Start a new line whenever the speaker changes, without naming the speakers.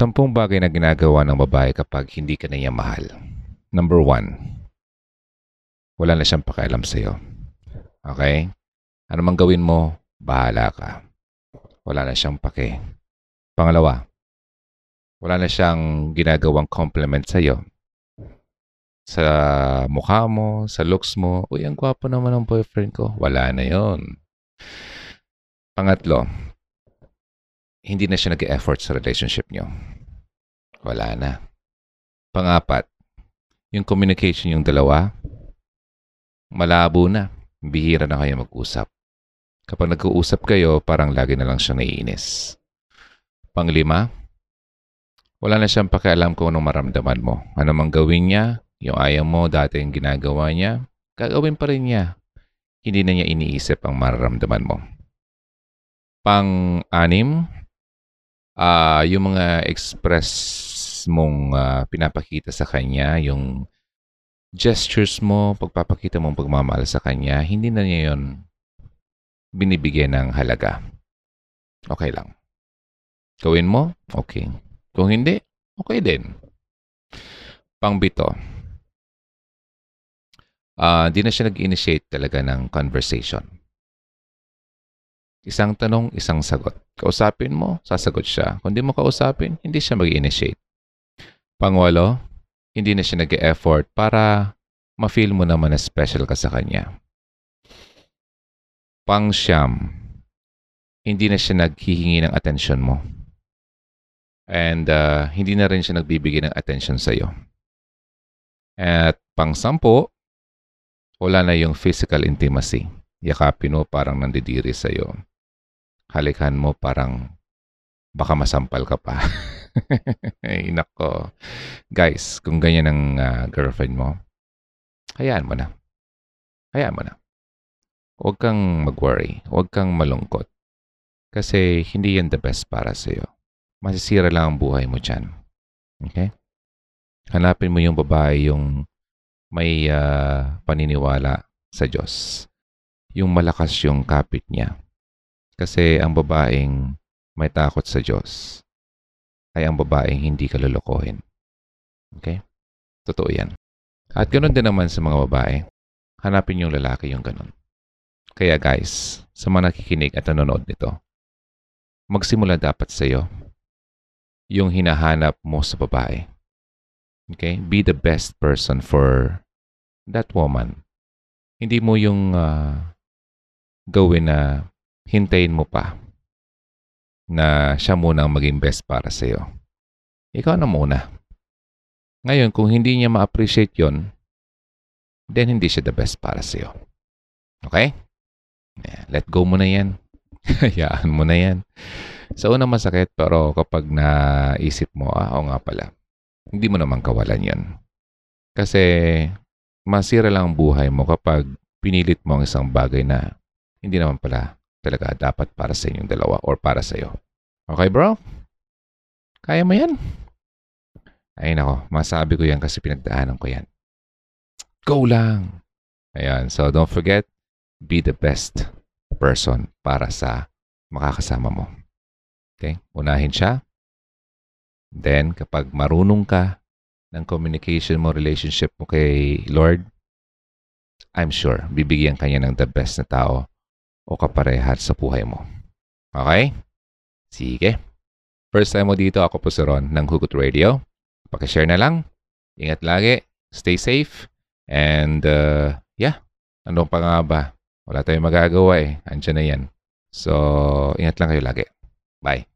Sampung bagay na ginagawa ng babae kapag hindi ka na niya mahal. Number one, wala na siyang pakialam sa'yo. Okay? Ano mang gawin mo, bahala ka. Wala na siyang pake. Pangalawa, wala na siyang ginagawang compliment sa'yo. Sa mukha mo, sa looks mo, uy, ang gwapo naman ng boyfriend ko. Wala na yon. Pangatlo, hindi na siya nag-effort sa relationship niyo. Wala na. Pangapat, yung communication yung dalawa, malabo na. Bihira na kayo mag-usap. Kapag nag-uusap kayo, parang lagi na lang siya naiinis. Panglima, wala na siyang pakialam kung anong maramdaman mo. Ano mang gawin niya, yung ayaw mo, dati yung ginagawa niya, gagawin pa rin niya. Hindi na niya iniisip ang mararamdaman mo. Pang-anim, ah yung mga express mong ah, pinapakita sa kanya, yung gestures mo, pagpapakita mong pagmamahal sa kanya, hindi na niya yon binibigyan ng halaga. Okay lang. Gawin mo, okay. Kung hindi, okay din. Pangbito, ah di na siya nag-initiate talaga ng conversation. Isang tanong, isang sagot. Kausapin mo, sasagot siya. Kung di mo kausapin, hindi siya mag-initiate. Pangwalo, hindi na siya nag-effort para ma-feel mo naman na special ka sa kanya. Pangsyam, hindi na siya naghihingi ng atensyon mo. And uh, hindi na rin siya nagbibigay ng attention sa iyo. At pang-sampo, wala na yung physical intimacy. Yakapin mo parang nandidiri sa iyo. Halikan mo parang baka masampal ka pa. Ay, nako. Guys, kung ganyan ang uh, girlfriend mo, hayaan mo na. Hayaan mo na. Huwag kang mag-worry. Huwag kang malungkot. Kasi hindi yan the best para sa iyo. Masisira lang ang buhay mo dyan. Okay? Hanapin mo yung babae yung may uh, paniniwala sa Diyos. Yung malakas yung kapit niya. Kasi ang babaeng may takot sa Diyos ay ang babaeng hindi ka lulukohin. Okay? Totoo yan. At ganoon din naman sa mga babae. Hanapin yung lalaki yung ganun. Kaya guys, sa mga nakikinig at nanonood nito, magsimula dapat sa iyo yung hinahanap mo sa babae. Okay? Be the best person for that woman. Hindi mo yung uh, gawin na hintayin mo pa na siya muna ang maging best para sa iyo. Ikaw na muna. Ngayon, kung hindi niya ma-appreciate yon, then hindi siya the best para sa iyo. Okay? Yeah, let go mo na yan. Hayaan mo na yan. Sa una masakit, pero kapag naisip mo, ah, oo nga pala, hindi mo naman kawalan yan. Kasi masira lang ang buhay mo kapag pinilit mo ang isang bagay na hindi naman pala talaga dapat para sa inyong dalawa or para sa iyo. Okay, bro? Kaya mo yan? Ay nako, masabi ko yan kasi pinagdaanan ko yan. Go lang! Ayan, so don't forget, be the best person para sa makakasama mo. Okay? Unahin siya. Then, kapag marunong ka ng communication mo, relationship mo kay Lord, I'm sure, bibigyan kanya ng the best na tao o kaparehat sa buhay mo. Okay? Sige. First time mo dito, ako po si Ron ng Hugot Radio. Pakishare na lang. Ingat lagi. Stay safe. And uh, yeah, ano pa nga ba? Wala tayong magagawa eh. Andiyan na yan. So, ingat lang kayo lagi. Bye.